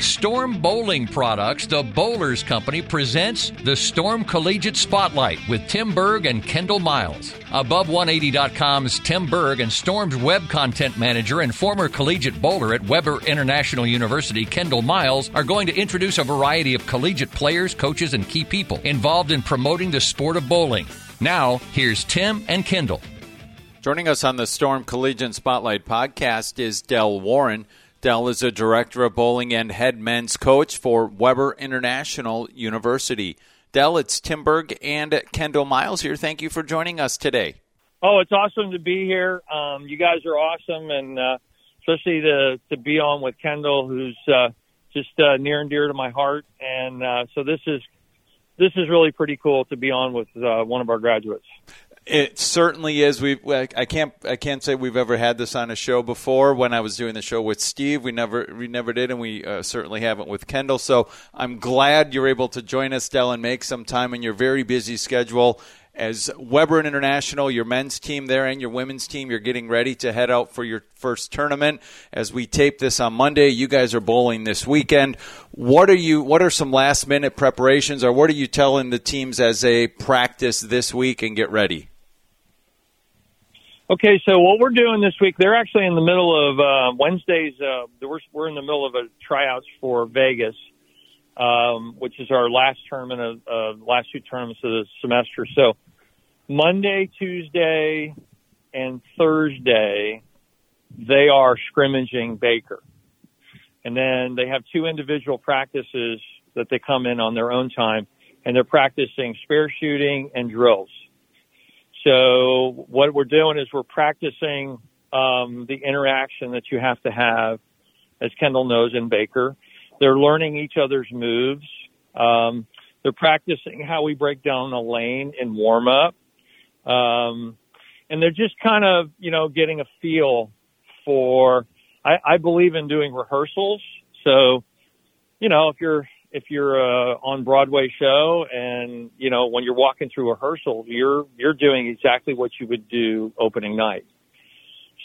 Storm Bowling Products, the Bowlers Company, presents the Storm Collegiate Spotlight with Tim Berg and Kendall Miles. Above180.com's Tim Berg and Storm's web content manager and former collegiate bowler at Webber International University, Kendall Miles, are going to introduce a variety of collegiate players, coaches, and key people involved in promoting the sport of bowling. Now, here's Tim and Kendall. Joining us on the Storm Collegiate Spotlight podcast is Del Warren. Del is a director of bowling and head men's coach for Webber International University. Del, it's Tim Berg and Kendall Miles here. Thank you for joining us today. Oh, it's awesome to be here. Um, you guys are awesome, and uh, especially to to be on with Kendall, who's uh, just uh, near and dear to my heart. And uh, so this is this is really pretty cool to be on with uh, one of our graduates. It certainly is. We I can't I can't say we've ever had this on a show before. When I was doing the show with Steve, we never we never did, and we uh, certainly haven't with Kendall. So I'm glad you're able to join us, Del, and make some time in your very busy schedule as Webber International, your men's team there and your women's team, you're getting ready to head out for your first tournament. As we tape this on Monday, you guys are bowling this weekend. What are you? What are some last minute preparations, or what are you telling the teams as they practice this week and get ready? Okay, so what we're doing this week, they're actually in the middle of uh, Wednesdays. Uh, we're, we're in the middle of a tryouts for Vegas, um, which is our last tournament of uh, last two tournaments of the semester. So Monday, Tuesday, and Thursday, they are scrimmaging Baker, and then they have two individual practices that they come in on their own time, and they're practicing spare shooting and drills. So what we're doing is we're practicing um, the interaction that you have to have, as Kendall knows in Baker. They're learning each other's moves. Um, they're practicing how we break down the lane in warm up. Um, and they're just kind of, you know, getting a feel for, I, I believe in doing rehearsals. So, you know, if you're, if you're uh, on Broadway show and you know when you're walking through rehearsal, you're you're doing exactly what you would do opening night.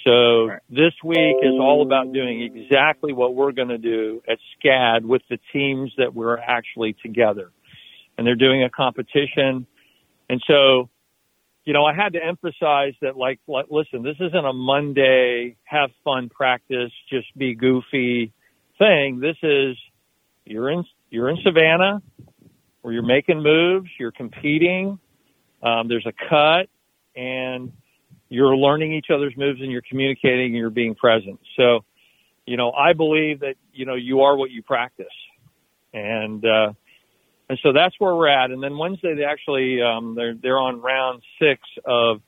So right. this week is all about doing exactly what we're going to do at SCAD with the teams that we're actually together, and they're doing a competition, and so. You know, I had to emphasize that, like, like, listen, this isn't a Monday, have fun practice, just be goofy thing. This is, you're in you're in Savannah where you're making moves, you're competing, um, there's a cut, and you're learning each other's moves and you're communicating and you're being present. So, you know, I believe that, you know, you are what you practice. And, uh, and so that's where we're at. And then Wednesday, they actually, um, they're, they're on round six of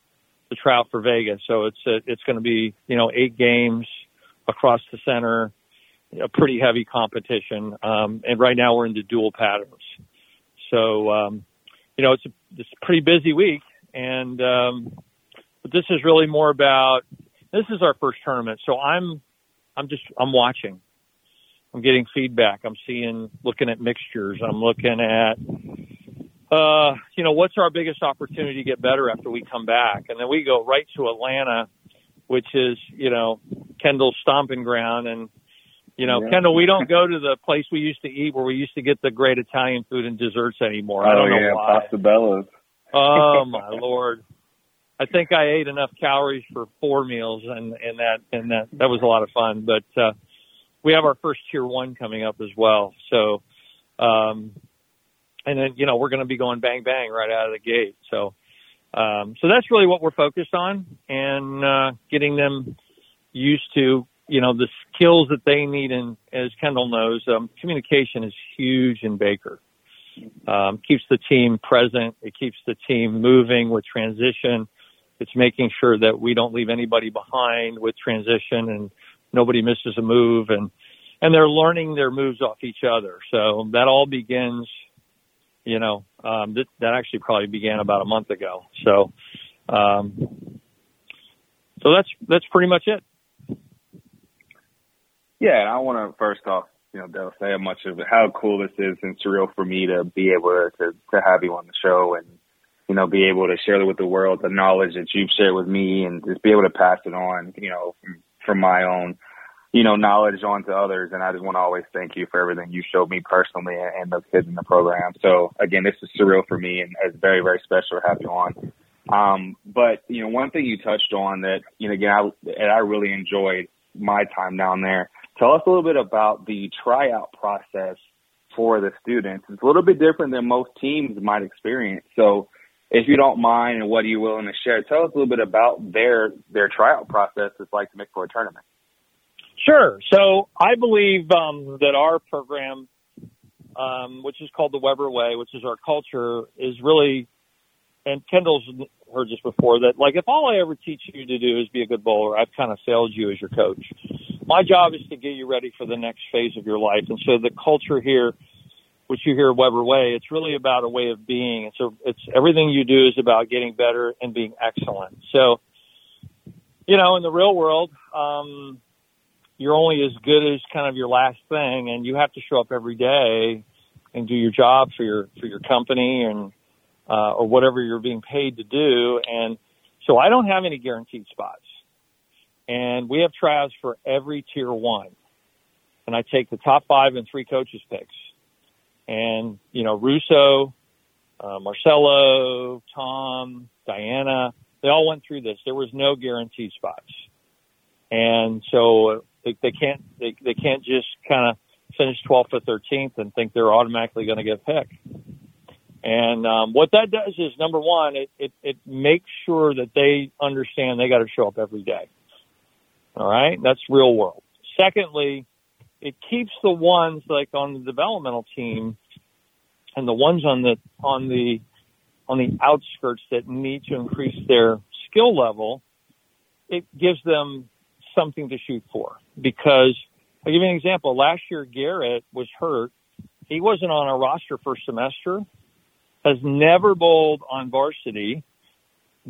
the tryout for Vegas. So it's, a, it's going to be, you know, eight games across the center a pretty heavy competition. Um, and right now we're into dual patterns. So, um, you know, it's a, it's a pretty busy week. And, um, but this is really more about, this is our first tournament. So I'm, I'm just, I'm watching. I'm getting feedback. I'm seeing, looking at mixtures. I'm looking at, uh, you know, what's our biggest opportunity to get better after we come back? And then we go right to Atlanta, which is, you know, Kendall's stomping ground. And, you know, yeah. Kendall, we don't go to the place we used to eat where we used to get the great Italian food and desserts anymore. Oh, I don't know yeah, why. Pasta Bella's. oh my lord. I think I ate enough calories for four meals and, and that, and that, that was a lot of fun. But, uh, we have our first tier one coming up as well. So, um, and then, you know, we're going to be going bang, bang right out of the gate. So, um, so that's really what we're focused on and, uh, getting them used to you know, the skills that they need, and as Kendall knows, um, communication is huge in Baker. Um, keeps the team present. It keeps the team moving with transition. It's making sure that we don't leave anybody behind with transition and nobody misses a move and, and they're learning their moves off each other. So that all begins, you know, um, that, that actually probably began about a month ago. So, um, so that's, that's pretty much it. Yeah, I want to first off, you know, Del, say how much of how cool this is and surreal for me to be able to, to have you on the show and, you know, be able to share it with the world the knowledge that you've shared with me and just be able to pass it on, you know, from, from my own, you know, knowledge onto others. And I just want to always thank you for everything you showed me personally and the kids in the program. So again, this is surreal for me and it's very, very special to have you on. Um, but you know, one thing you touched on that, you know, again, I, and I really enjoyed my time down there. Tell us a little bit about the tryout process for the students. It's a little bit different than most teams might experience. So if you don't mind and what are you willing to share, tell us a little bit about their, their tryout process it's like to make for a tournament. Sure. So I believe um, that our program, um, which is called the Webber Way, which is our culture, is really, and Kendall's heard this before, that like if all I ever teach you to do is be a good bowler, I've kind of failed you as your coach. My job is to get you ready for the next phase of your life. And so the culture here, which you hear Webber Way, it's really about a way of being. And so it's everything you do is about getting better and being excellent. So, you know, in the real world, um, you're only as good as kind of your last thing and you have to show up every day and do your job for your for your company and uh, or whatever you're being paid to do. And so I don't have any guaranteed spots. And we have tryouts for every tier one. And I take the top five and three coaches picks. And you know Russo uh, Marcelo Tom Diana they all went through this. There was no guaranteed spots. And so they, they can't they, they can't just kind of finish 12th or 13th and think they're automatically going to get picked. And um, what that does is number one, it, it, it makes sure that they understand they got to show up every day. All right, that's real world. Secondly, it keeps the ones like on the developmental team and the ones on the on the on the outskirts that need to increase their skill level. It gives them something to shoot for because I'll give you an example. Last year, Garrett was hurt. He wasn't on our roster for semester, has never bowled on varsity,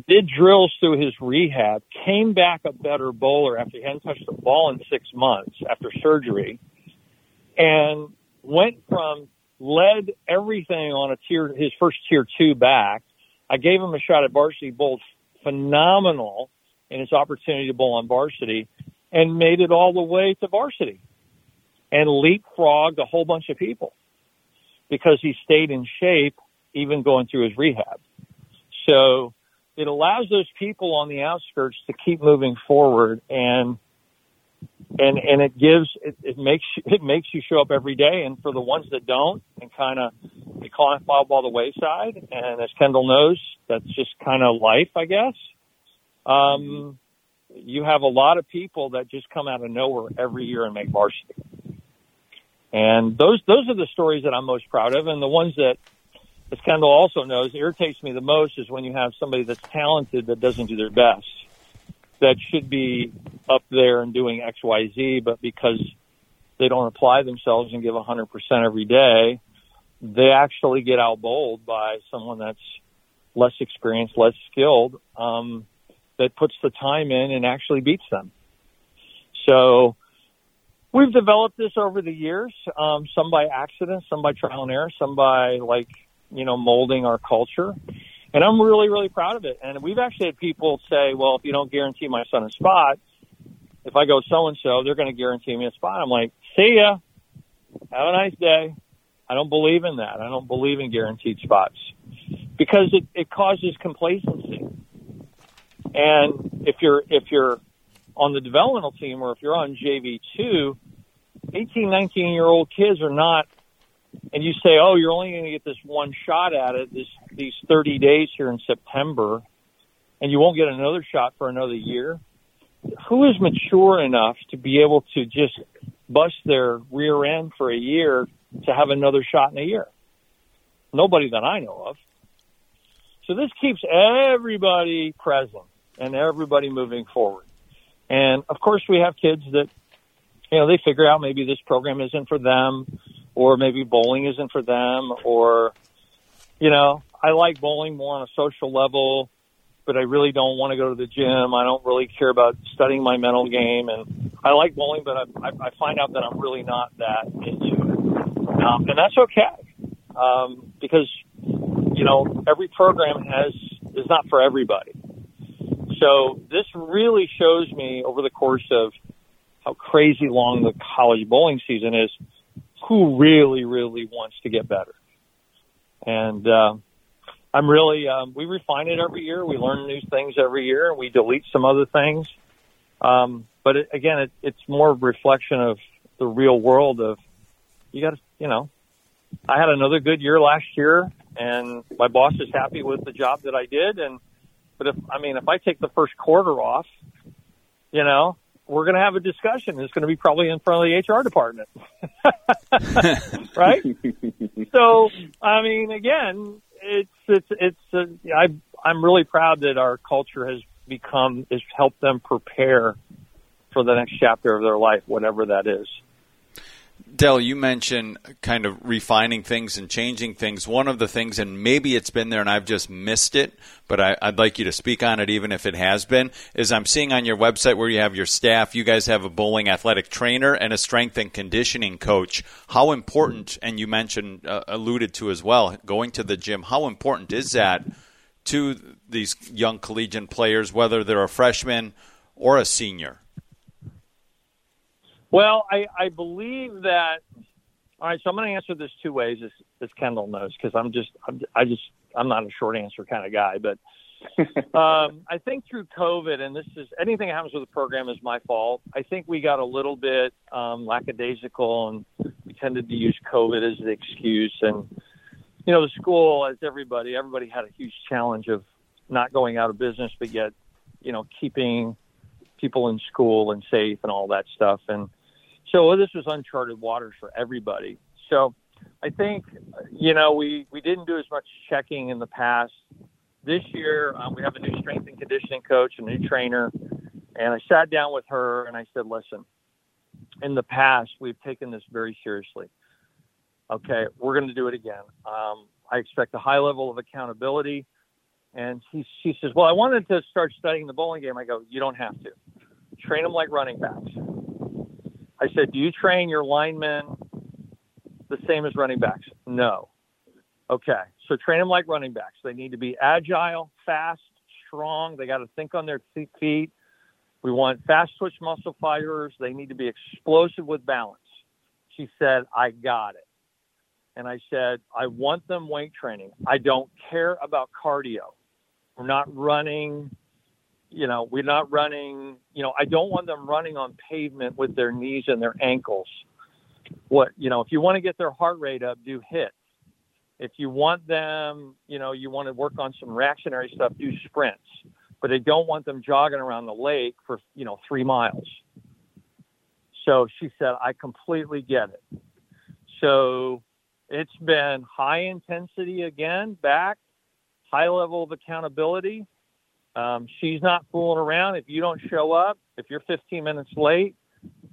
did drills through his rehab, came back a better bowler after he hadn't touched the ball in six months after surgery, and went from led everything on a tier, his first tier two back. I gave him a shot at varsity, bowled phenomenal in his opportunity to bowl on varsity and made it all the way to varsity and leapfrogged a whole bunch of people because he stayed in shape even going through his rehab. So it allows those people on the outskirts to keep moving forward and and and it gives it, it makes it makes you show up every day and for the ones that don't and kind of they fall by the wayside and as Kendall knows that's just kind of life I guess um you have a lot of people that just come out of nowhere every year and make varsity. And those those are the stories that I'm most proud of, and the ones that, as Kendall also knows, irritates me the most is when you have somebody that's talented that doesn't do their best, that should be up there and doing X Y Z, but because they don't apply themselves and give 100% every day, they actually get out bowled by someone that's less experienced, less skilled. Um, that puts the time in and actually beats them. So we've developed this over the years, um, some by accident, some by trial and error, some by like, you know, molding our culture. And I'm really, really proud of it. And we've actually had people say, well, if you don't guarantee my son a spot, if I go so and so, they're going to guarantee me a spot. I'm like, see ya. Have a nice day. I don't believe in that. I don't believe in guaranteed spots because it, it causes complacency. And if you're if you're on the developmental team or if you're on JV two, 18, 19 year old kids are not, and you say, oh, you're only going to get this one shot at it this these 30 days here in September, and you won't get another shot for another year. Who is mature enough to be able to just bust their rear end for a year to have another shot in a year? Nobody that I know of. So this keeps everybody present and everybody moving forward. And of course, we have kids that, you know, they figure out maybe this program isn't for them, or maybe bowling isn't for them, or, you know, I like bowling more on a social level, but I really don't want to go to the gym. I don't really care about studying my mental game, and I like bowling, but I, I, find out that I'm really not that into it, um, and that's okay, um, because you know every program has is not for everybody. So this really shows me over the course of how crazy long the college bowling season is, who really, really wants to get better? And, uh, I'm really, um, we refine it every year. We learn new things every year and we delete some other things. Um, but it, again, it, it's more reflection of the real world of you got to, you know, I had another good year last year and my boss is happy with the job that I did. And, but if, I mean, if I take the first quarter off, you know, we're going to have a discussion. It's going to be probably in front of the HR department. right? so, I mean, again, it's, it's, it's, uh, I, I'm really proud that our culture has become, has helped them prepare for the next chapter of their life, whatever that is. Del, you mentioned kind of refining things and changing things. One of the things, and maybe it's been there and I've just missed it, but I, would like you to speak on it even if it has been, is I'm seeing on your website where you have your staff, you guys have a bowling athletic trainer and a strength and conditioning coach. How important, and you mentioned, uh, alluded to as well, going to the gym, how important is that to these young collegiate players, whether they're a freshman or a senior? Well, I, I believe that. All right, so I'm going to answer this two ways, as, as Kendall knows, because I'm just, I'm, I just, I'm not a short answer kind of guy. But um, I think through COVID, and this is anything that happens with the program is my fault. I think we got a little bit um, lackadaisical, and we tended to use COVID as the excuse. And you know, the school, as everybody, everybody had a huge challenge of not going out of business, but yet, you know, keeping people in school and safe and all that stuff. And so this was uncharted waters for everybody. So I think, you know, we, we didn't do as much checking in the past. This year, um, we have a new strength and conditioning coach, a new trainer. And I sat down with her and I said, listen, in the past, we've taken this very seriously. Okay, we're going to do it again. Um, I expect a high level of accountability. And he, she says, Well, I wanted to start studying the bowling game. I go, You don't have to. Train them like running backs. I said, Do you train your linemen the same as running backs? No. Okay. So train them like running backs. They need to be agile, fast, strong. They got to think on their feet. We want fast twitch muscle fibers. They need to be explosive with balance. She said, I got it. And I said, I want them weight training. I don't care about cardio. We're not running, you know, we're not running, you know, I don't want them running on pavement with their knees and their ankles. What, you know, if you want to get their heart rate up, do hits. If you want them, you know, you want to work on some reactionary stuff, do sprints. But I don't want them jogging around the lake for, you know, three miles. So she said, I completely get it. So it's been high intensity again, back, high level of accountability. Um, she's not fooling around. If you don't show up, if you're 15 minutes late,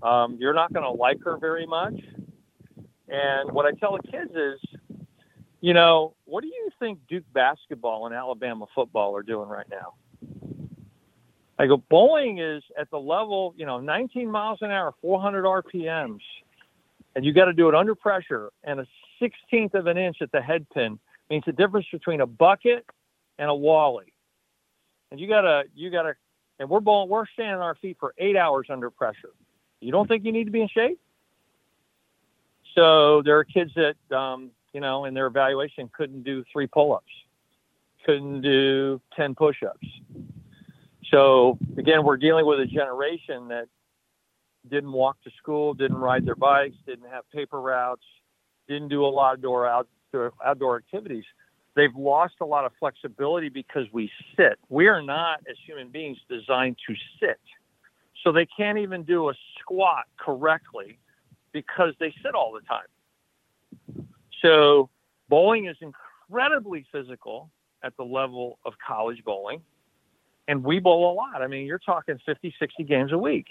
um, you're not going to like her very much. And what I tell the kids is, you know, what do you think Duke basketball and Alabama football are doing right now? I go, bowling is at the level, you know, 19 miles an hour, 400 RPMs, and you got to do it under pressure, and a 16th of an inch at the head pin means the difference between a bucket and a wally. And you gotta, you gotta, and we're bowling, we're standing on our feet for eight hours under pressure. You don't think you need to be in shape? So there are kids that, um, you know, in their evaluation couldn't do three pull-ups, couldn't do 10 push-ups. So again, we're dealing with a generation that didn't walk to school, didn't ride their bikes, didn't have paper routes, didn't do a lot of door out, outdoor activities, they've lost a lot of flexibility because we sit. We are not, as human beings, designed to sit. So they can't even do a squat correctly because they sit all the time. So bowling is incredibly physical at the level of college bowling. And we bowl a lot. I mean, you're talking 50, 60 games a week.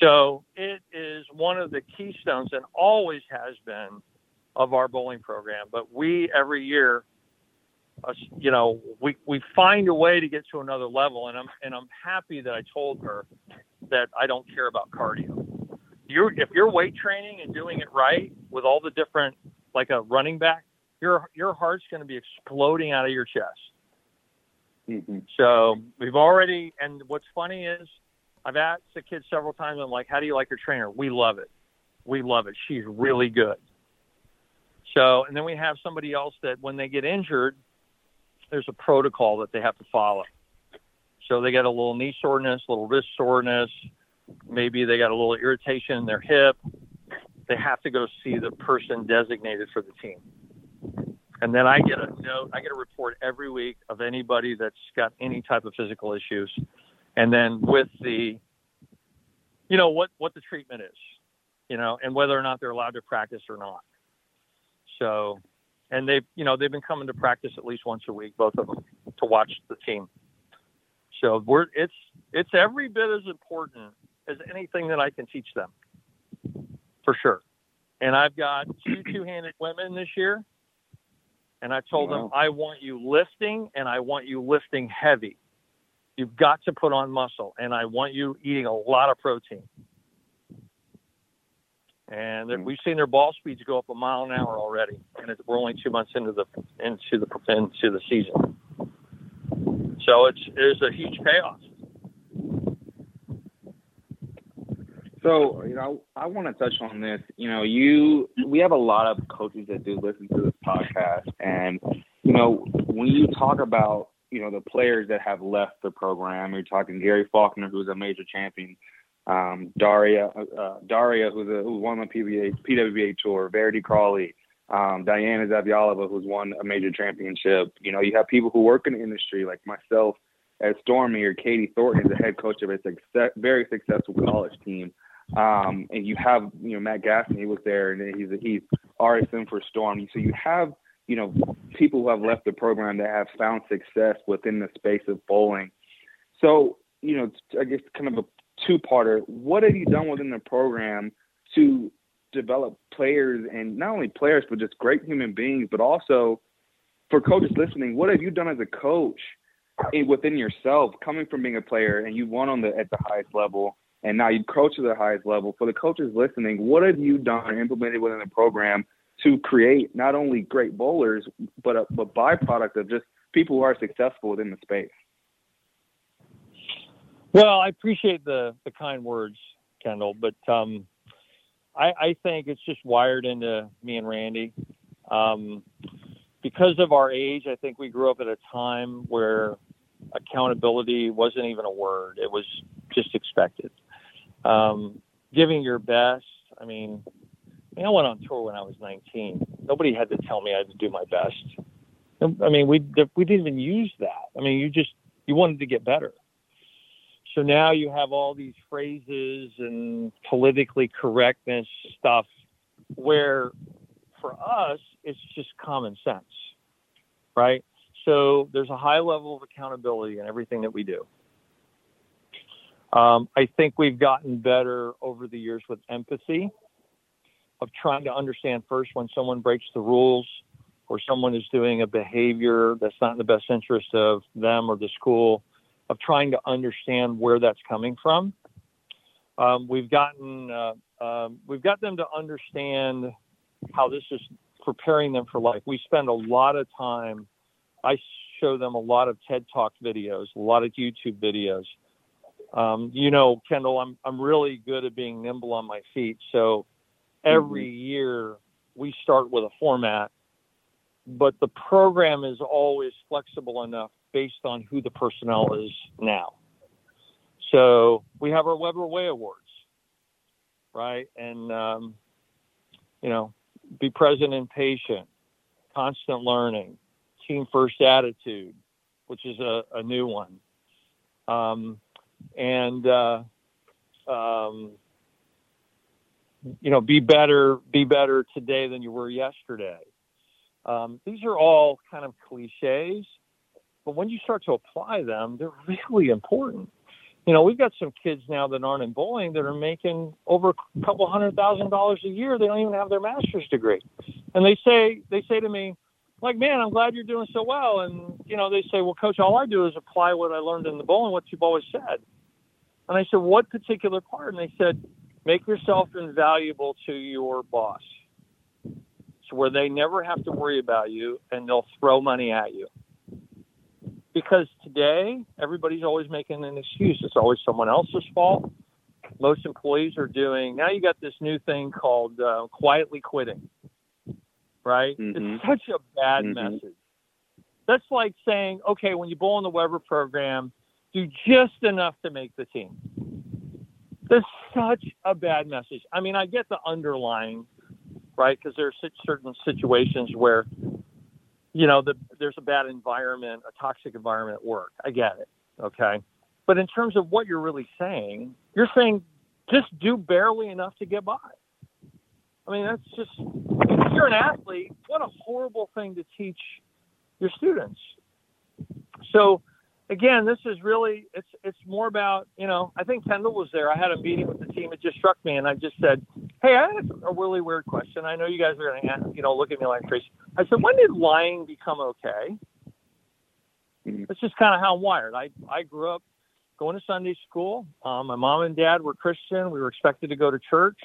So it is one of the keystones and always has been of our bowling program. But we every year, uh, you know, we we find a way to get to another level, and I'm and I'm happy that I told her that I don't care about cardio. You're if you're weight training and doing it right with all the different like a running back, your your heart's going to be exploding out of your chest. Mm-hmm. So we've already, and what's funny is I've asked the kids several times. I'm like, "How do you like your trainer?" We love it. We love it. She's really good. So, and then we have somebody else that when they get injured, there's a protocol that they have to follow. So they get a little knee soreness, a little wrist soreness, maybe they got a little irritation in their hip. They have to go see the person designated for the team. And then I get a note, I get a report every week of anybody that's got any type of physical issues. And then with the, you know, what, what the treatment is, you know, and whether or not they're allowed to practice or not. So, and they've, you know, they've been coming to practice at least once a week, both of them, to watch the team. So we're, it's, it's every bit as important as anything that I can teach them, for sure. And I've got two two-handed women this year, and I told wow. them I want you lifting, and I want you lifting heavy. You've got to put on muscle, and I want you eating a lot of protein. And mm-hmm. we've seen their ball speeds go up a mile an hour already, and we're only two months into the into the into the season. So it's it's a huge payoff. So, you know, I want to touch on this. You know, you we have a lot of coaches that do listen to this podcast and you know, when you talk about, you know, the players that have left the program, you're talking Gary Faulkner who's a major champion, um, Daria uh, Daria who's a who won the PBA PWBA tour, Verity Crawley, um, Diana Zavjalova who's won a major championship. You know, you have people who work in the industry like myself at Stormy or Katie Thornton is the head coach of a success, very successful college team. Um, and you have, you know, Matt Gaston, he was there, and he's he's RSM for Storm. So you have, you know, people who have left the program that have found success within the space of bowling. So, you know, I guess kind of a two-parter. What have you done within the program to develop players, and not only players, but just great human beings, but also for coaches listening, what have you done as a coach within yourself, coming from being a player and you won on the at the highest level? and now you coach at the highest level. For the coaches listening, what have you done implemented within the program to create not only great bowlers, but a but byproduct of just people who are successful within the space? Well, I appreciate the the kind words, Kendall, but um, I, I think it's just wired into me and Randy. Um, because of our age, I think we grew up at a time where accountability wasn't even a word; it was just expected um, giving your best. I mean, I, mean, I went on tour when I was 19. Nobody had to tell me I had to do my best. I mean, we we didn't even use that. I mean, you just you wanted to get better. So now you have all these phrases and politically correctness stuff, where for us it's just common sense, right? So there's a high level of accountability in everything that we do. Um, I think we've gotten better over the years with empathy of trying to understand first when someone breaks the rules or someone is doing a behavior that's not in the best interest of them or the school, of trying to understand where that's coming from. Um, we've gotten uh, um, we've got them to understand how this is preparing them for life. We spend a lot of time. I show them a lot of TED Talk videos, a lot of YouTube videos um, you know, Kendall, I'm I'm really good at being nimble on my feet. So every mm-hmm. year we start with a format, but the program is always flexible enough based on who the personnel is now. So we have our Webber Way Awards, right? And um, you know, be present and patient, constant learning, team first attitude, which is a, a new one. Um, and uh, um, you know be better be better today than you were yesterday um, these are all kind of cliches but when you start to apply them they're really important you know we've got some kids now that aren't in bowling that are making over a couple hundred thousand dollars a year they don't even have their master's degree and they say they say to me like, man, I'm glad you're doing so well. And, you know, they say, well, coach, all I do is apply what I learned in the bowling, what you've always said. And I said, what particular part? And they said, make yourself invaluable to your boss. Where they never have to worry about you and they'll throw money at you. Because today everybody's always making an excuse. It's always someone else's fault. Most employees are doing now. You got this new thing called uh, quietly quitting, right? Mhm. It's such a bad Mhm. message. That's like saying, okay, when you bowl in the Webber program, do just enough to make the team. That's such a bad message. I mean, I get the underlying, right? Because there's sit- certain situations where, you know, the, there's a bad environment, a toxic environment at work. I get it. Okay. But in terms of what you're really saying, you're saying just do barely enough to get by. I mean, that's just, if you're an athlete, what a horrible thing to teach your students. So, again, this is really it's it's more about you know I think Kendall was there. I had a meeting with the team. It just struck me, and I just said, "Hey, I had a really weird question. I know you guys are going to you know look at me like crazy." I said, "When did lying become okay?" Mhm. That's just kind of how I'm wired. I I grew up going to Sunday school. Um, my mom and dad were Christian. We were expected to go to church,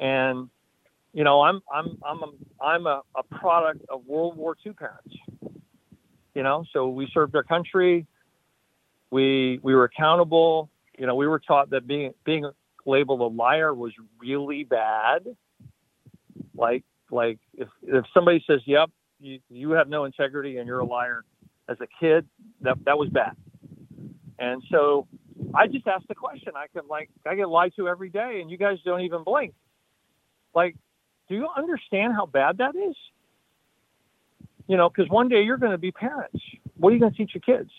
and you know I'm I'm I'm a, I'm a, a product of World War II parents. You know, so we served our country we we were accountable. You know, we were taught that being being labeled a liar was really bad. Like like if if somebody says, "Yep, you, you have no integrity and you're a liar," as a kid, that that was bad. And so I just asked the question. I can like I get lied to every day, and you guys don't even blink. Like, do you understand how bad that is? You know, because one day you're going to be parents. What are you going to teach your kids?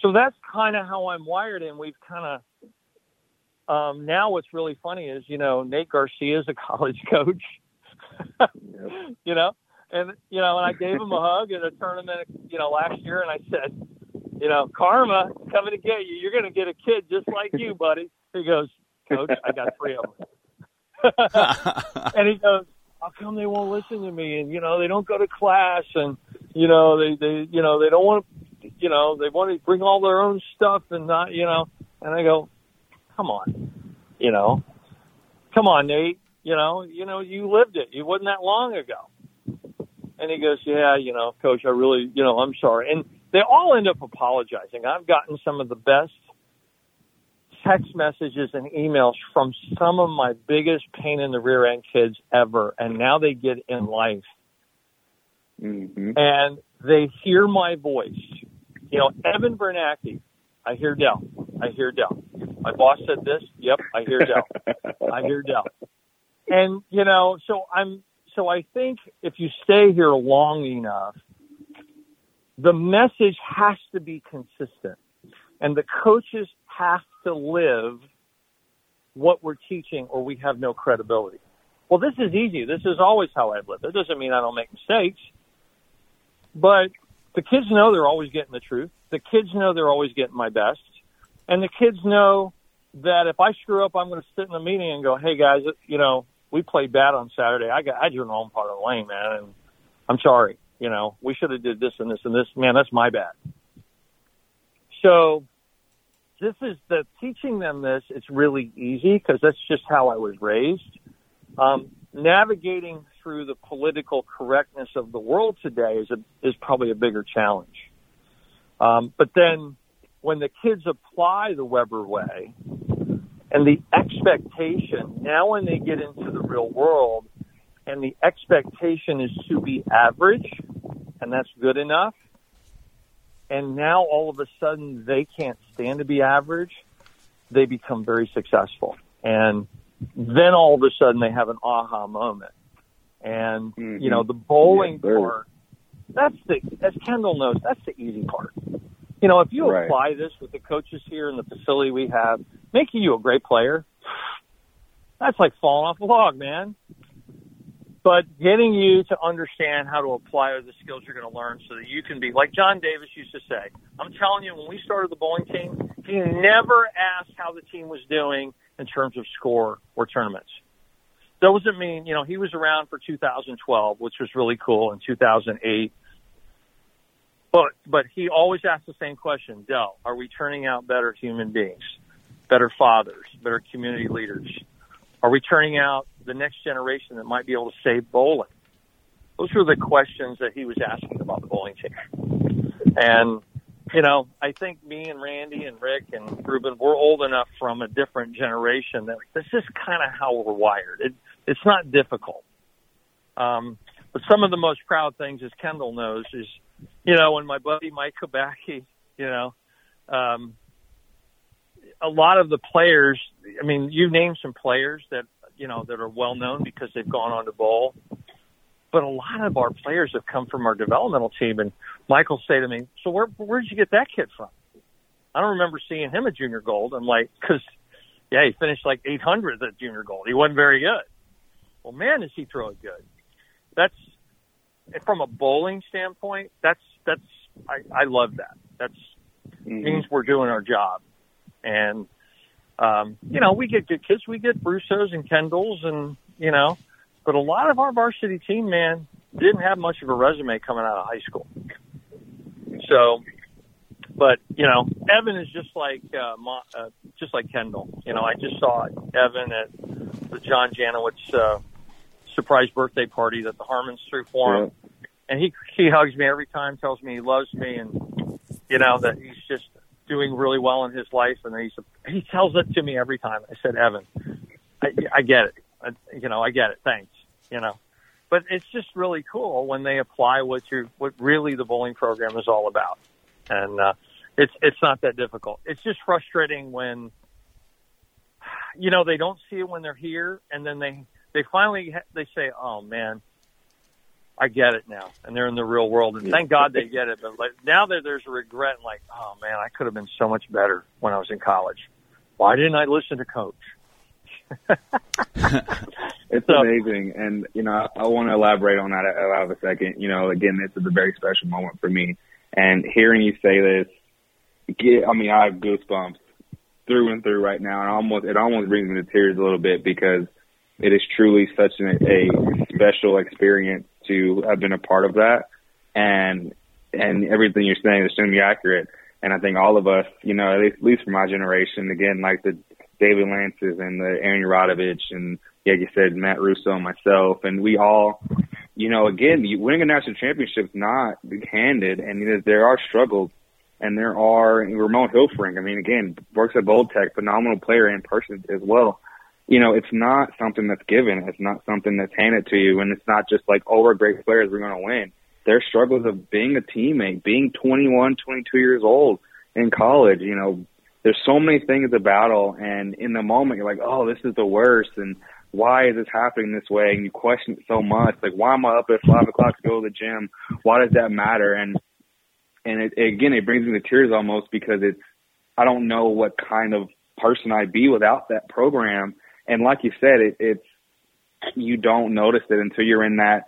so that's kind of how I'm wired, and we've kind of um, now. What's really funny is you know Nate Garcia is a college coach, you know, and you know, and I gave him a hug at a tournament, you know, last year, and I said, you know, karma coming to get you. You're going to get a kid just like you, buddy. He goes, Coach, I got three of them, and he goes, how come they won't listen to me? And you know, they don't go to class, and you know, they they you know they don't want to you know, they want to bring all their own stuff and not, you know, and I go, come on, you know, come on, Nate, you know, you know, you lived it. It wasn't that long ago. And he goes, yeah, you know, coach, I really, you know, I'm sorry. And they all end up apologizing. I've gotten some of the best text messages and emails from some of my biggest pain in the rear end kids ever. And now they get in life Mm-hmm. and they hear my voice. You know, Evan Bernanke, I hear Del. I hear Del. My boss said this. Yep, I hear Del. I hear Del. And you know, so I'm so I think if you stay here long enough, the message has to be consistent, and the coaches have to live what we're teaching, or we have no credibility. Well, this is easy. This is always how I've lived. It doesn't mean I don't make mistakes. But the kids know they're always getting the truth. The kids know they're always getting my best. And the kids know that if I screw up, I'm going to sit in a meeting and go, hey, guys, you know, we played bad on Saturday. I got, I drew an own part of the lane, man, and I'm sorry. You know, we should have did this and this and this. Man, that's my bad. So this is the teaching them this. It's really easy because that's just how I was raised. Um, navigating through the political correctness of the world today is a, is probably a bigger challenge. Um, but then when the kids apply the Webber way and the expectation, now when they get into the real world and the expectation is to be average and that's good enough. And now all of a sudden they can't stand to be average. They become very successful. And then all of a sudden they have an aha moment. And, Mhm. you know, the bowling sir. part, that's the, as Kendall knows, that's the easy part. You know, if you Right. apply this with the coaches here in the facility we have, making you a great player, that's like falling off a log, man. But getting you to understand how to apply the skills you're going to learn so that you can be, like John Davis used to say, I'm telling you, when we started the bowling team, he never asked how the team was doing in terms of score or tournaments. That doesn't mean, you know, he was around for 2012, which was really cool, in 2008. But, but he always asked the same question, Del, are we turning out better human beings, better fathers, better community leaders? Are we turning out the next generation that might be able to save bowling? Those were the questions that he was asking about the bowling team. And you know, I think me and Randy and Rick and Ruben, we're old enough from a different generation that this is kind of how we're wired. It, it's not difficult. Um, but some of the most proud things, as Kendall knows, is, you know, when my buddy Mike Kubacki, you know, um, a lot of the players, I mean, you name some players that, you know, that are well known because they've gone on to bowl but a lot of our players have come from our developmental team. And Michael say to me, "So where where did you get that kid from?" I don't remember seeing him at junior gold. I'm like, because yeah, he finished like 800th at junior gold. He wasn't very good. Well, man, is he throwing good? That's from a bowling standpoint. That's that's I, I love that. That's mm-hmm. means we're doing our job, and um, you know we get good kids. We get Brusos and Kendalls, and you know but a lot of our varsity team, man, didn't have much of a resume coming out of high school. So, but you know, Evan is just like uh, uh, just like Kendall. You know, I just saw Evan at the John Janawicz uh, surprise birthday party that the Harmons threw for him, yeah. and he he hugs me every time, tells me he loves me, and you know that he's just doing really well in his life, and he's he tells it to me every time. I said, Evan, I, I get it. I, you know, I get it. Thanks you know. But it's just really cool when they apply what you what really the bowling program is all about, and uh, it's it's not that difficult. It's just frustrating when you know they don't see it when they're here, and then they they finally they say, "Oh man, I get it now," and they're in the real world, and thank God they get it. But like, now that there's a regret, like, "Oh man, I could have been so much better when I was in college. Why didn't I listen to coach?" it's so, amazing, and you know, I, I want to elaborate on that. I have a second. You know, again, this is a very special moment for me, and hearing you say this, get, I mean, I have goosebumps through and through right now, and almost it almost brings me to tears a little bit because it is truly such an, a special experience to have been a part of that, and and everything you're saying is extremely accurate. And I think all of us, you know, at least, at least for my generation, again, like the David Lances and the Aaron Uradovich and like you said, Matt Russo and myself, and we all, you know, again, winning a national championship is not handed, and you know, there are struggles, and there are Ramon Hilfring. I mean, again, works at Bold Tech, phenomenal player in person as well. You know, it's not something that's given. It's not something that's handed to you, and it's not just like, oh, we're great players, we're going to win. There's struggles of being a teammate, being 21, 22 years old in college. You know, there's so many things to battle and in the moment you're like, oh, this is the worst and why is this happening this way? And you question it so much, like why am I up at five o'clock to go to the gym? Why does that matter? And and it, again, it brings me to tears almost because it's I don't know what kind of person I'd be without that program. And like you said, it, it's you don't notice it until you're in that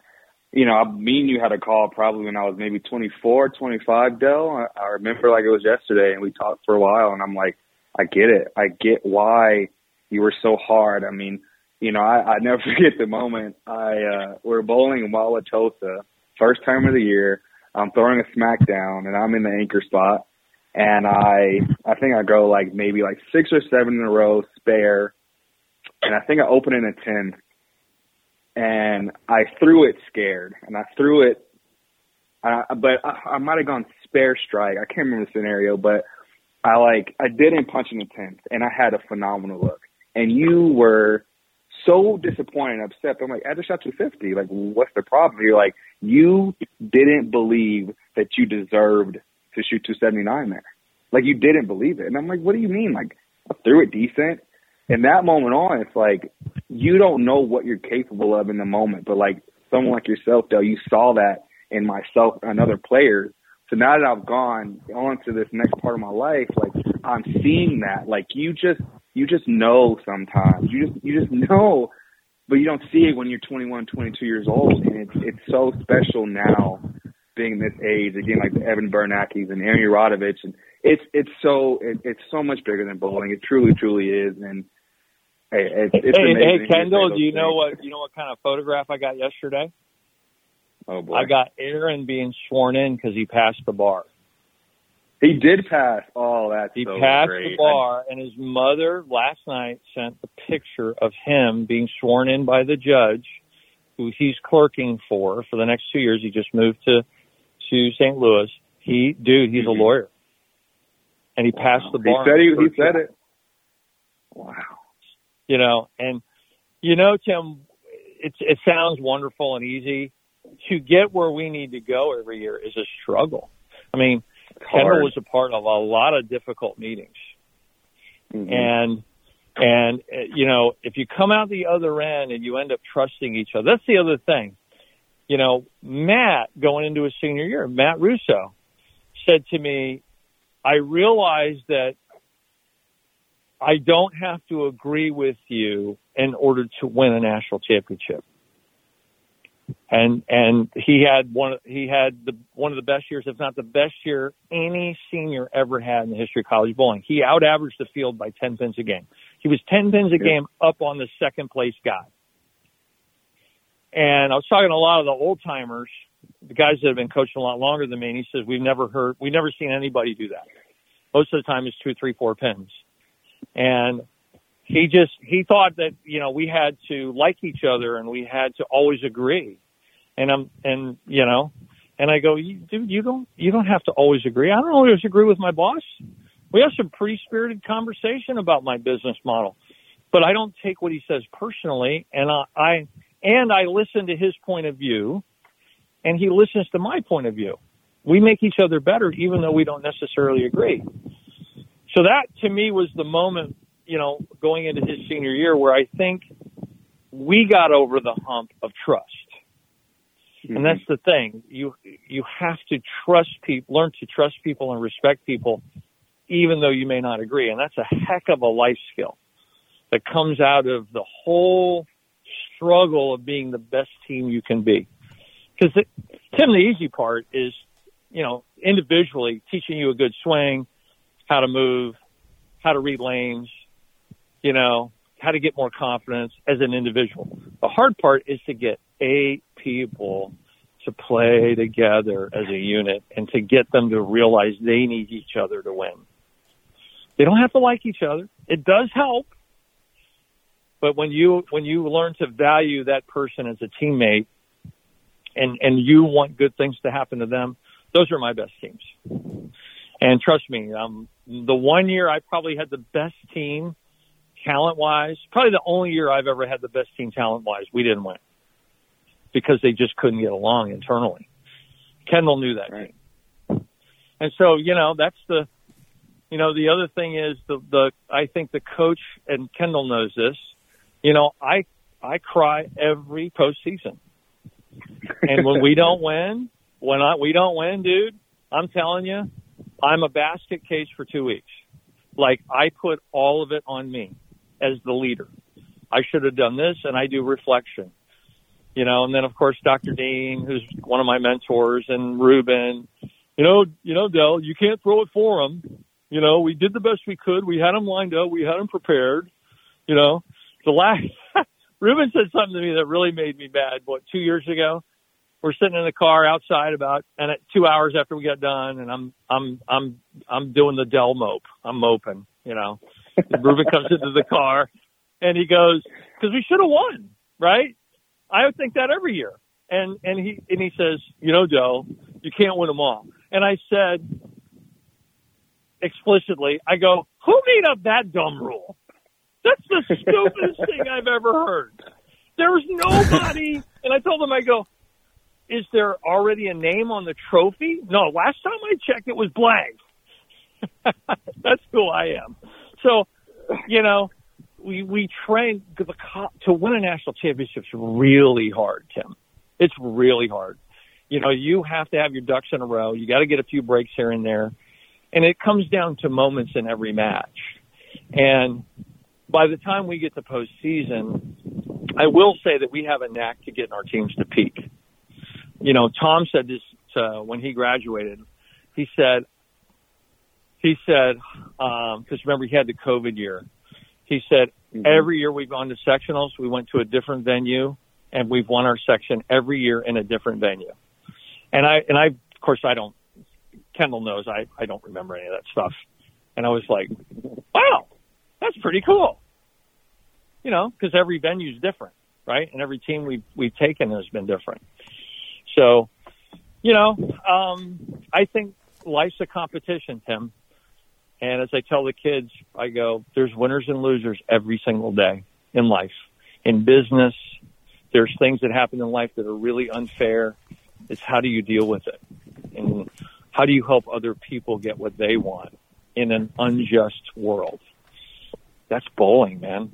you know, I mean, you had a call probably when I was maybe 24, 25, Del. I, I remember like it was yesterday and we talked for a while and I'm like, I get it. I get why you were so hard. I mean, you know, I, I never forget the moment I, uh, we're bowling in Wauwatosa, first time of the year. I'm throwing a smackdown and I'm in the anchor spot and I, I think I go like maybe like six or seven in a row spare. And I think I opened in a 10 and I threw it scared, and I threw it, uh, but I, I might have gone spare strike. I can't remember the scenario, but I like I didn't punch in the tenth, and I had a phenomenal look. And you were so disappointed and upset. I'm like, I just shot 250. Like, what's the problem? You're like, you didn't believe that you deserved to shoot 279 there. Like, you didn't believe it. And I'm like, what do you mean? Like, I threw it decent in that moment on, it's like you don't know what you're capable of in the moment. But like someone like yourself, though, you saw that in myself and other players. So now that I've gone on to this next part of my life, like I'm seeing that. Like you just you just know sometimes. You just you just know but you don't see it when you're 21, 22 years old, and it's it's so special now, being this age. Again, like the Evan Bernakis and Aaron Uradovich, and it's it's so it, it's so much bigger than bowling. It truly, truly is, and Hey, it's, it's hey, hey, Kendall, do you know what you know what kind of photograph I got yesterday? Oh boy! I got Aaron being sworn in because he passed the bar. He did pass. Oh, that's he so passed great. the bar, and his mother last night sent a picture of him being sworn in by the judge, who he's clerking for for the next two years. He just moved to to St. Louis. He, dude, he's a Mhm. lawyer, and he passed the He bar. said he, he said it. Wow. You know and you know tim it's it sounds wonderful and easy. To get where we need to go every year is a struggle. I mean kendall was a part of a lot of difficult meetings. Mhm. and and you know if you come out the other end and you end up trusting each other that's the other thing. You know matt going into his senior year matt russo said to me i realized that i don't have to agree with you in order to win a national championship. And and he had one he had the one of the best years if not the best year any senior ever had in the history of college bowling. He out averaged the field by 10 pins a game. He was 10 pins a Yeah. game up on the second place guy. And i was talking to a lot of the old timers the guys that have been coaching a lot longer than me and he says we've never heard we've never seen anybody do that. Most of the time it's two three four pins and he just he thought that you know we had to like each other and we had to always agree. And i'm and you know and i go dude you don't you don't have to always agree. I don't always agree with my boss. We have some pretty spirited conversation about my business model but i don't take what he says personally. And i, I and i listen to his point of view and he listens to my point of view. We make each other better even though we don't necessarily agree so that to me was the moment you know, going into his senior year where I think we got over the hump of trust. And that's the thing. You you have to trust people, learn to trust people and respect people even though you may not agree. And that's a heck of a life skill that comes out of the whole struggle of being the best team you can be. Cuz Tim the easy part is, you know, individually teaching you a good swing, how to move, how to read lanes, you know, how to get more confidence as an individual. The hard part is to get eight people to play together as a unit and to get them to realize they need each other to win. They don't have to like each other. It does help. But when you when you learn to value that person as a teammate and and you want good things to happen to them, those are my best teams. And trust me, um the one year I probably had the best team talent wise, probably the only year I've ever had the best team talent wise, we didn't win because they just couldn't get along internally. Kendall knew that. Right. And so, you know, that's the, you know, the other thing is the, the, I think the coach and Kendall knows this, you know, I, I cry every postseason. And when we don't win, when I, we don't win, dude, I'm telling you, I'm a basket case for two weeks. Like I put all of it on me as the leader. I should have done this and I do reflection. You know, and then of course Dr. Dean, who's one of my mentors, and Ruben, you know, you know, Del, you can't throw it for them. You know, we did the best we could. We had them lined up. We had them prepared. You know, the last Ruben said something to me that really made me mad. What two years ago? We're sitting in the car outside about and at two hours after we got done, and I'm I'm I'm I'm doing the Del mope. I'm moping. You know, Ruben comes into the car, and he goes, "Because we should have won, right?" I would think that every year. And and he and he says, "You know, Del, you can't win them all." And I said explicitly, I go, "Who made up that dumb rule?" That's the stupidest thing I've ever heard. There's nobody, and I told him, I go, is there already a name on the trophy? No, last time I checked, it was blank. That's who I am. So, you know, we we train to win a national championship is really hard, Tim. It's really hard. You know, you have to have your ducks in a row. You got to get a few breaks here and there, and it comes down to moments in every match. And by the time we get to postseason, I will say that we have a knack to getting our teams to peak. You know, Tom said this uh, when he graduated. He said, he said, because um, remember he had the COVID year. He said Mhm. every year we've gone to sectionals, we went to a different venue, and we've won our section every year in a different venue. And I and I of course I don't. Kendall knows I I don't remember any of that stuff. And I was like, wow, that's pretty cool. You know, because every venue is different, right? And every team we've we've taken has been different. So, you know, um, I think life's a competition, Tim. And as I tell the kids, I go, there's winners and losers every single day in life. In business, there's things that happen in life that are really unfair. It's how do you deal with it? And how do you help other people get what they want in an unjust world? That's bowling, man.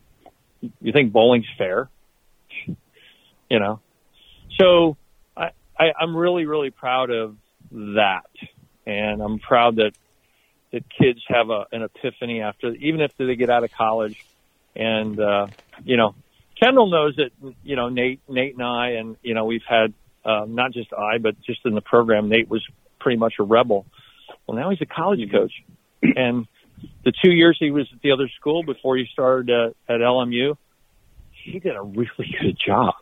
You think bowling's fair? You know? So I, I'm really, really proud of that. And I'm proud that, that kids have a, an epiphany after, even if they get out of college and, uh, you know, Kendall knows that, you know, Nate, Nate and I, and, you know, we've had, um, not just I, but just in the program, Nate was pretty much a rebel. Well, now he's a college coach. And the two years he was at the other school before he started uh, at LMU, he did a really good job.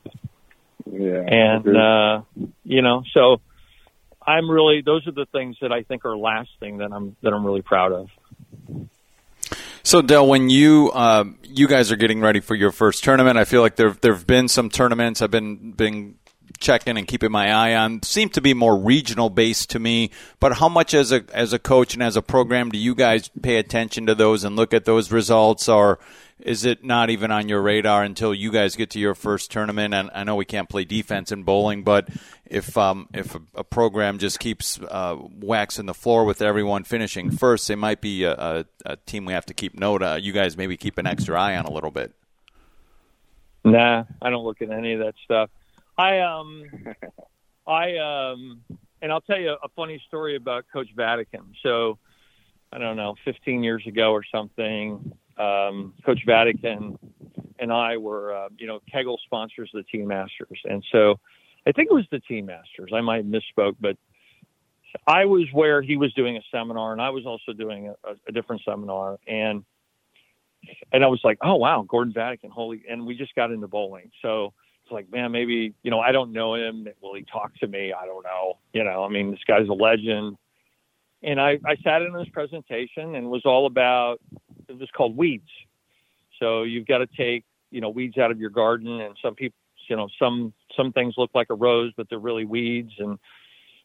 Yeah. And, uh, you know, so I'm really, those are the things that I think are lasting that I'm, that I'm really proud of. So, Del, when you uh, you guys are getting ready for your first tournament, I feel like there there've been some tournaments I've been been checking and keeping my eye on. Seem to be more regional based to me. But how much as a as a coach and as a program do you guys pay attention to those and look at those results, or is it not even on your radar until you guys get to your first tournament? And I know we can't play defense in bowling, but if um, if a, a, program just keeps uh, waxing the floor with everyone finishing first, it might be a, a, a team we have to keep note. of. You guys maybe keep an extra eye on a little bit. Nah, I don't look at any of that stuff. I um, I um, and I'll tell you a funny story about Coach Vadakin. So, I don't know, 15 years ago or something, um, Coach Vadakin and I were, uh, you know, Kegel sponsors the Team Masters, and so I think it was the Team Masters. I might misspoke, but I was where he was doing a seminar, and I was also doing a, a different seminar, and and I was like, oh wow, Gordon Vadakin, holy! And we just got into bowling, so it's like, man, maybe you know, I don't know him. Will he talk to me? I don't know. You know, I mean, this guy's a legend. And I, I sat in his presentation and was all about it was called weeds. So you've got to take you know weeds out of your garden, and some people you know some some things look like a rose but they're really weeds and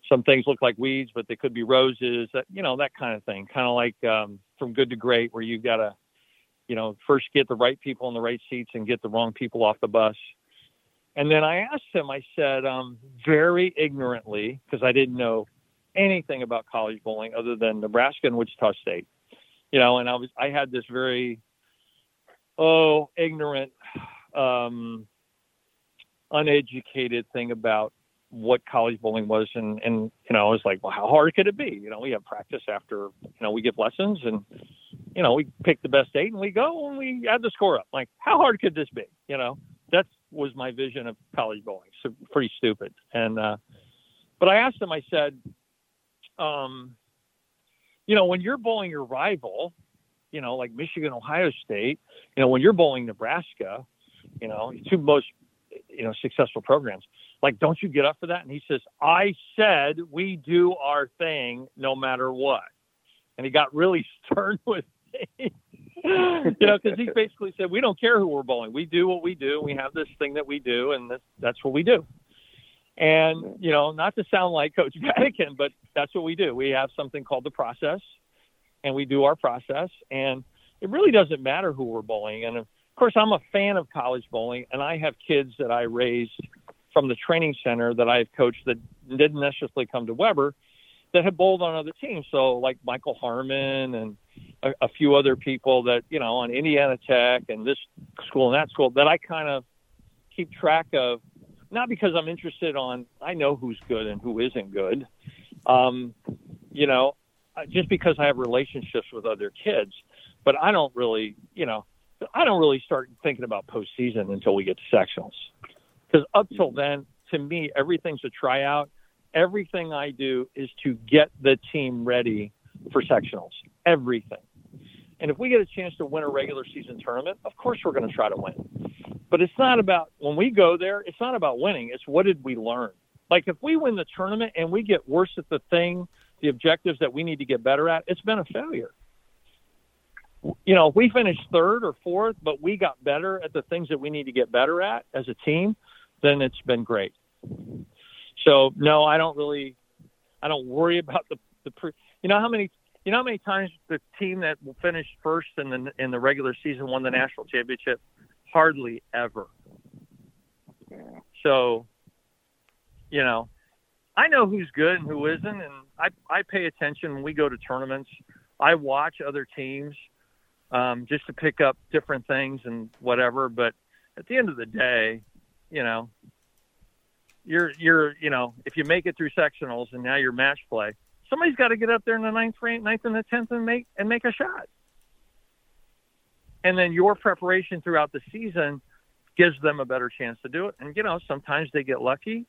some things look like weeds but they could be roses that you know that kind of thing. Kind of like um from good to great where you've got to you know first get the right people in the right seats and get the wrong people off the bus. And then i asked him i said um very ignorantly because i didn't know anything about college bowling other than nebraska and wichita state you know and i was i had this very oh ignorant um uneducated thing about what college bowling was. And and you know I was like well how hard could it be? You know we have practice after you know we give lessons and you know we pick the best eight and we go and we add the score up. Like how hard could this be? You know that was my vision of college bowling. So pretty stupid. And uh but I asked him I said um you know when you're bowling your rival you know like Michigan Ohio State you know when you're bowling Nebraska you know two most you know, successful programs. Like, don't you get up for that? And he says, I said we do our thing no matter what. And he got really stern with me. you know, because he basically said, we don't care who we're bowling. We do what we do. We have this thing that we do, and that's, that's what we do. And, you know, not to sound like Coach Vadakin, but that's what we do. We have something called the process, and we do our process. And it really doesn't matter who we're bowling. And of course, I'm a fan of college bowling, and I have kids that I raised from the training center that I've coached that didn't necessarily come to Webber that have bowled on other teams. So, like Michael Harmon and a, a few other people that, you know, on Indiana Tech and this school and that school that I kind of keep track of, not because I'm interested on, I know who's good and who isn't good. Um, you know, just because I have relationships with other kids, but I don't really, you know, I don't really start thinking about postseason until we get to sectionals. Because up till then, to me, everything's a tryout. Everything I do is to get the team ready for sectionals. Everything. And if we get a chance to win a regular season tournament, of course we're going to try to win. But it's not about, when we go there, it's not about winning. It's what did we learn? Like if we win the tournament and we get worse at the thing, the objectives that we need to get better at, it's been a failure you know, if we finished third or fourth, but we got better at the things that we need to get better at as a team, then it's been great. So no, I don't really, I don't worry about the the pre, You know how many you know how many times the team that finished first in the in the regular season won the national championship? Hardly ever. So, you know, I know who's good and who isn't, and I I pay attention when we go to tournaments. I watch other teams um, just to pick up different things and whatever. But at the end of the day, you know, you're you're you know if you make it through sectionals and now you're match play, somebody's got to get up there in the ninth, ninth and the tenth and make and make a shot. And then your preparation throughout the season gives them a better chance to do it. And you know, sometimes they get lucky,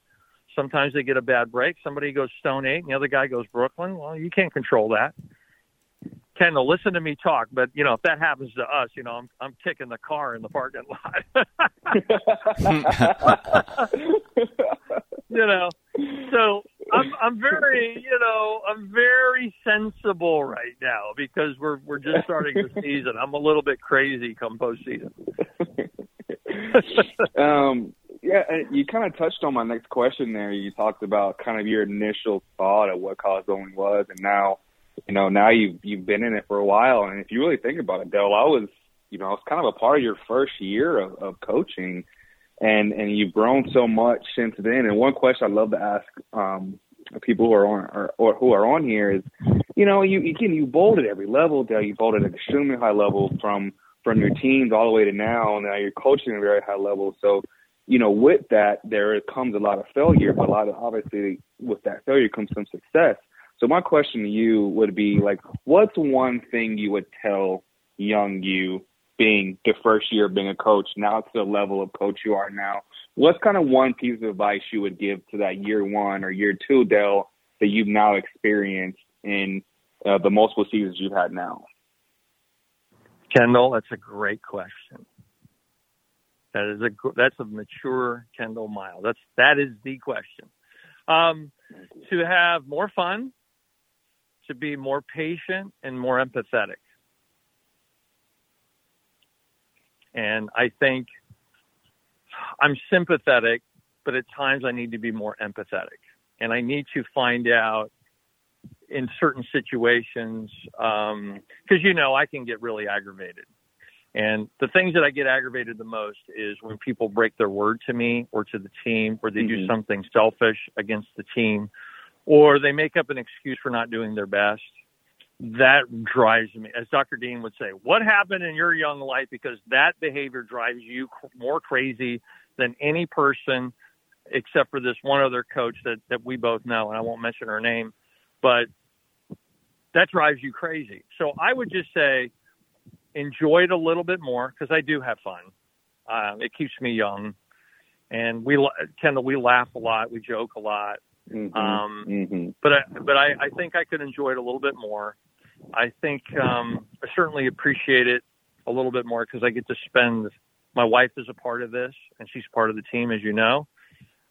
sometimes they get a bad break. Somebody goes stone eight, and the other guy goes Brooklyn. Well, you can't control that. Kendall, listen to me talk, but you know if that happens to us, you know I'm I'm kicking the car in the parking lot. you know, so I'm I'm very you know I'm very sensible right now because we're we're just starting the season. I'm a little bit crazy come postseason. um, yeah, you kind of touched on my next question there. You talked about kind of your initial thought of what college bowling was, and now, you know, now you've you've been in it for a while. And if you really think about it, Del, I was, you know, I was kind of a part of your first year of, of coaching, and and you've grown so much since then. And one question I love to ask um, people who are on or, or who are on here is, you know, you again you bowled at every level, Del. You bowled at an extremely high level from from your teams all the way to now. And Now you're coaching at a very high level. So, you know, with that, there comes a lot of failure, but a lot of obviously with that failure comes some success. So my question to you would be like, what's one thing you would tell young you being the first year of being a coach, now to the level of coach you are now? What's kind of one piece of advice you would give to that year one or year two Del that you've now experienced in uh, the multiple seasons you've had now? Kendall, that's a great question. That is a that's a mature Kendall Mile. That's that is the question. Um, to have more fun, to be more patient and more empathetic. And I think I'm sympathetic, but at times I need to be more empathetic. And I need to find out in certain situations because um, you know I can get really aggravated. And the things that I get aggravated the most is when people break their word to me or to the team, or they mm-hmm. do something selfish against the team, or they make up an excuse for not doing their best. That drives me, as Dr. Dean would say, what happened in your young life? Because that behavior drives you more crazy than any person, except for this one other coach that, that we both know, and I won't mention her name, but that drives you crazy. So I would just say enjoy it a little bit more because I do have fun. Um, it keeps me young, and we Kendall we laugh a lot, we joke a lot. Mm-hmm. Um, mm-hmm. But I, but I, I think I could enjoy it a little bit more. I think um, I certainly appreciate it a little bit more because I get to spend. My wife is a part of this, and she's part of the team, as you know.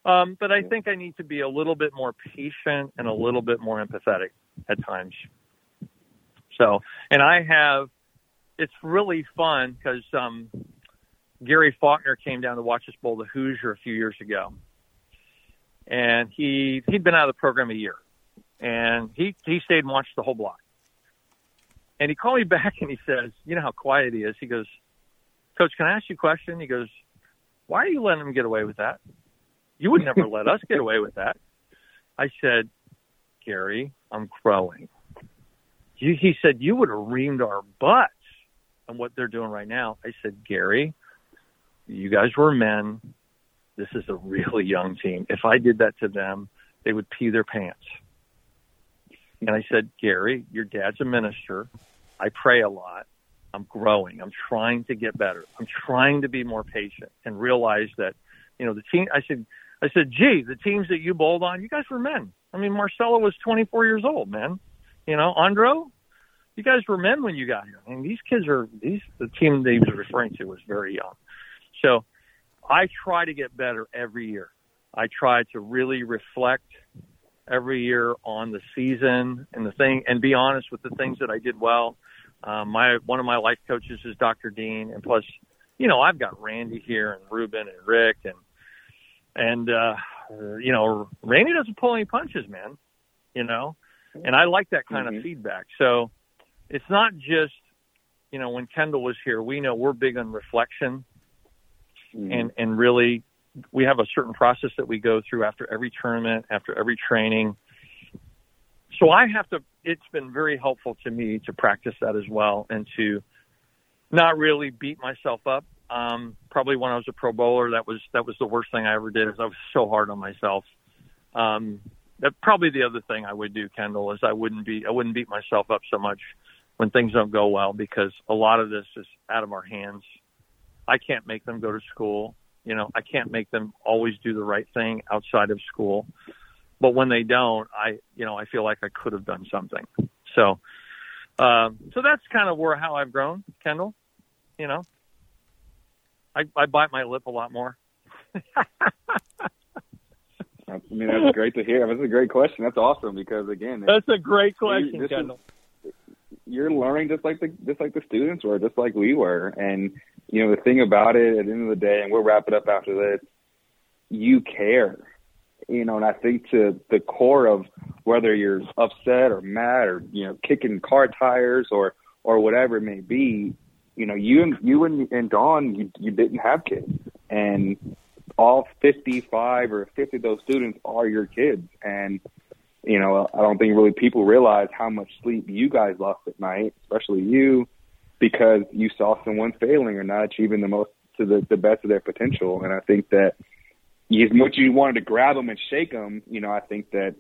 Um, but I think I need to be a little bit more patient and a little bit more empathetic at times. So, and I have, it's really fun because um, Gary Faulkner came down to watch us bowl the Hoosier a few years ago, and he he'd been out of the program a year, and he he stayed and watched the whole block. And he called me back and he says, "You know how quiet he is." He goes, "Coach, can I ask you a question?" He goes, "Why are you letting him get away with that? You would never let us get away with that." I said, "Gary, I'm growing." You, he said, you would have reamed our butts on what they're doing right now. I said, Gary, you guys were men. This is a really young team. If I did that to them, they would pee their pants. And I said, Gary, your dad's a minister. I pray a lot. I'm growing. I'm trying to get better. I'm trying to be more patient and realize that, you know, the team, I said, I said, gee, the teams that you bowled on, you guys were men. I mean, Marcelo was 24 years old, man. You know, Andro, you guys were men when you got here. I mean, these kids are these the team that he was referring to was very young. So I try to get better every year. I try to really reflect every year on the season and the thing and be honest with the things that I did well. Um, my one of my life coaches is Dr. Dean, and plus, you know, I've got Randy here and Ruben and Rick and and uh, you know, Randy doesn't pull any punches, man. You know, And I like that kind Mhm. of feedback. So it's not just, you know, when Kendall was here, we know we're big on reflection Mhm. and, and really we have a certain process that we go through after every tournament, after every training. So I have to, it's been very helpful to me to practice that as well and to not really beat myself up. Um, probably when I was a pro bowler, that was, that was the worst thing I ever did is I was so hard on myself. Um, that probably the other thing I would do, Kendall, is I wouldn't be, I wouldn't beat myself up so much when things don't go well because a lot of this is out of our hands. I can't make them go to school. You know, I can't make them always do the right thing outside of school. But when they don't, I, you know, I feel like I could have done something. So, um, so that's kind of where how I've grown, Kendall. You know, I, I bite my lip a lot more. I mean, that's great to hear. That's a great question. That's awesome because again, That's a great question, This is- Kendall. you're learning just like the just like the students were, just like we were. And you know, the thing about it, at the end of the day, and we'll wrap it up after this. You care, you know, and I think to the core of whether you're upset or mad or you know kicking car tires or or whatever it may be, you know, you and you and, and Dawn, you you didn't have kids, and all 55 or 50 of those students are your kids, and you know, I don't think really people realize how much sleep you guys lost at night, especially you, because you saw someone failing or not achieving the most to the, the best of their potential. And I think that as much as you wanted to grab them and shake them, you know, I think that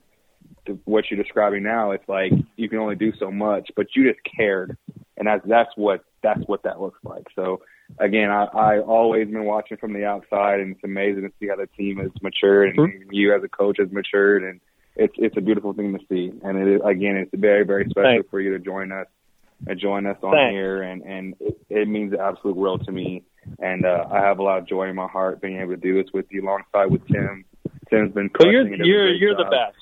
the, what you're describing now, it's like you can only do so much, but you just cared, and that's that's what that's what that looks like. So again, I, I always been watching from the outside, and it's amazing to see how the team has matured, and mm-hmm. you as a coach has matured, and it's it's a beautiful thing to see. And it is, again, it's very very special Thanks. for you to join us and join us on Thanks. here, and and it, it means the absolute world to me. And uh, I have a lot of joy in my heart being able to do this with you alongside with Tim. Tim's been So you're it. does a you're you're the best.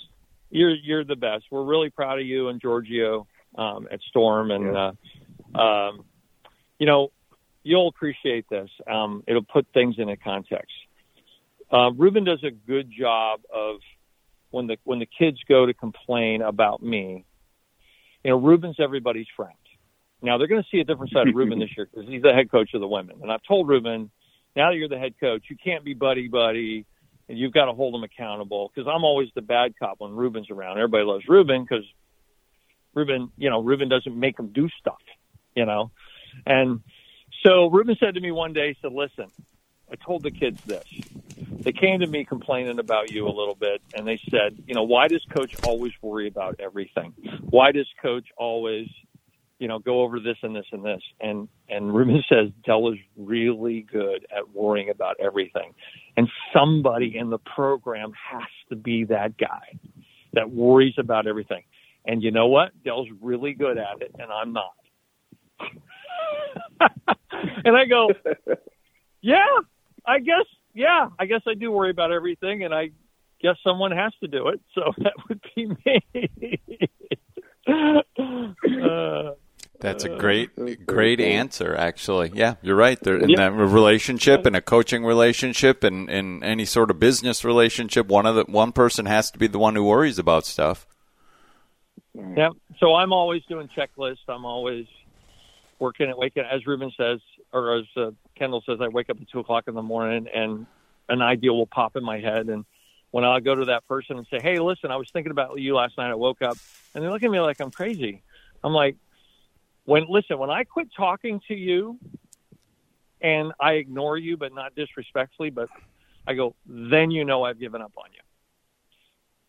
You're you're the best. We're really proud of you and Giorgio um, at Storm, and Yeah. uh, um, you know you'll appreciate this. Um, it'll put things into context. Uh, Ruben does a good job of when the when the kids go to complain about me. You know, Ruben's everybody's friend. Now they're going to see a different side of Ruben this year because he's the head coach of the women, and I've told Ruben, now that you're the head coach, you can't be buddy buddy and you've got to hold them accountable because I'm always the bad cop when Ruben's around. Everybody loves Ruben because Ruben, you know, Ruben doesn't make them do stuff, you know. And so Ruben said to me one day, he said, "Listen, I told the kids this. They came to me complaining about you a little bit, and they said, you know, why does Coach always worry about everything? Why does Coach always, you know, go over this and this and this?" And and Ruben says, "Del is really good at worrying about everything." And somebody in the program has to be that guy that worries about everything. And you know what? Del's really good at it, and I'm not. and I go, yeah, I guess, yeah, I guess I do worry about everything, and I guess someone has to do it. So that would be me. uh, That's a Uh, great, that's great answer. Actually, yeah, you're right. There in Yeah. that relationship, and a coaching relationship, and in any sort of business relationship, one of the one person has to be the one who worries about stuff. Yeah. So I'm always doing checklists. I'm always working at waking. As Ruben says, or as uh, Kendall says, I wake up at two o'clock in the morning and an idea will pop in my head. And when I go to that person and say, "Hey, listen, I was thinking about you last night. I woke up," and they look at me like I'm crazy. I'm like, when listen, when I quit talking to you and I ignore you, but not disrespectfully, but I go, then you know I've given up on you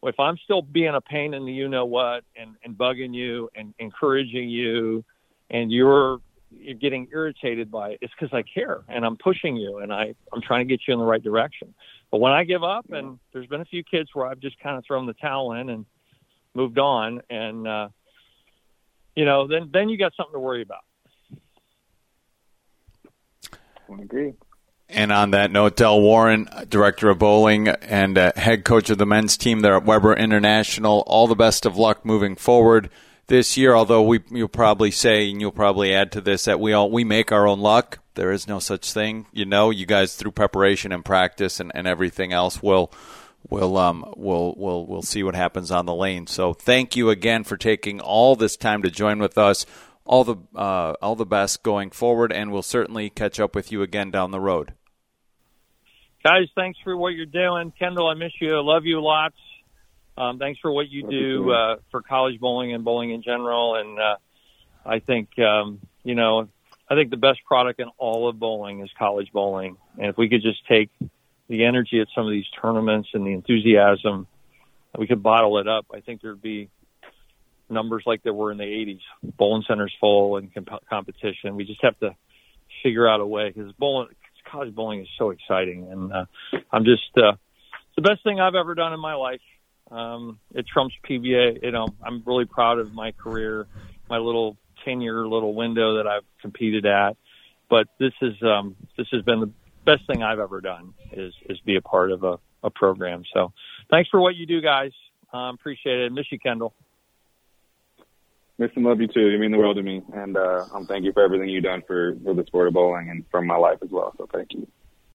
if I'm still being a pain in the you know what and, and bugging you and encouraging you and you're you're getting irritated by it, it's because I care and I'm pushing you and I, I'm trying to get you in the right direction. But when I give up and there's been a few kids where I've just kind of thrown the towel in and moved on and uh you know, then then you got something to worry about. I agree. And on that note, Del Warren, director of bowling and uh, head coach of the men's team there at Webber International, all the best of luck moving forward this year. Although we, you'll probably say, and you'll probably add to this, that we all we make our own luck. There is no such thing, you know. You guys through preparation and practice and, and everything else will we'll um, we'll we'll we'll see what happens on the lane. So thank you again for taking all this time to join with us. All the uh, all the best going forward, and we'll certainly catch up with you again down the road. Guys, thanks for what you're doing. Kendall, I miss you. I love you lots. Um, thanks for what you do uh, for college bowling and bowling in general. And uh, I think um, you know, I think the best product in all of bowling is college bowling. And if we could just take the energy at some of these tournaments and the enthusiasm, we could bottle it up. I think there'd be numbers like there were in the 80s. Bowling centers full and comp- competition. We just have to figure out a way because bowling, college bowling is so exciting, and uh, I'm just uh, the best thing I've ever done in my life. Um, it trumps PBA. You know, I'm really proud of my career, my little 10 year little window that I've competed at. But this is um, this has been the best thing I've ever done is is be a part of a, a program. So thanks for what you do, guys. Um, appreciate it. Miss you, Kendall. Miss and love you too. You mean the world to me, and uh, um, thank you for everything you've done for for the sport of bowling and for my life as well. So thank you.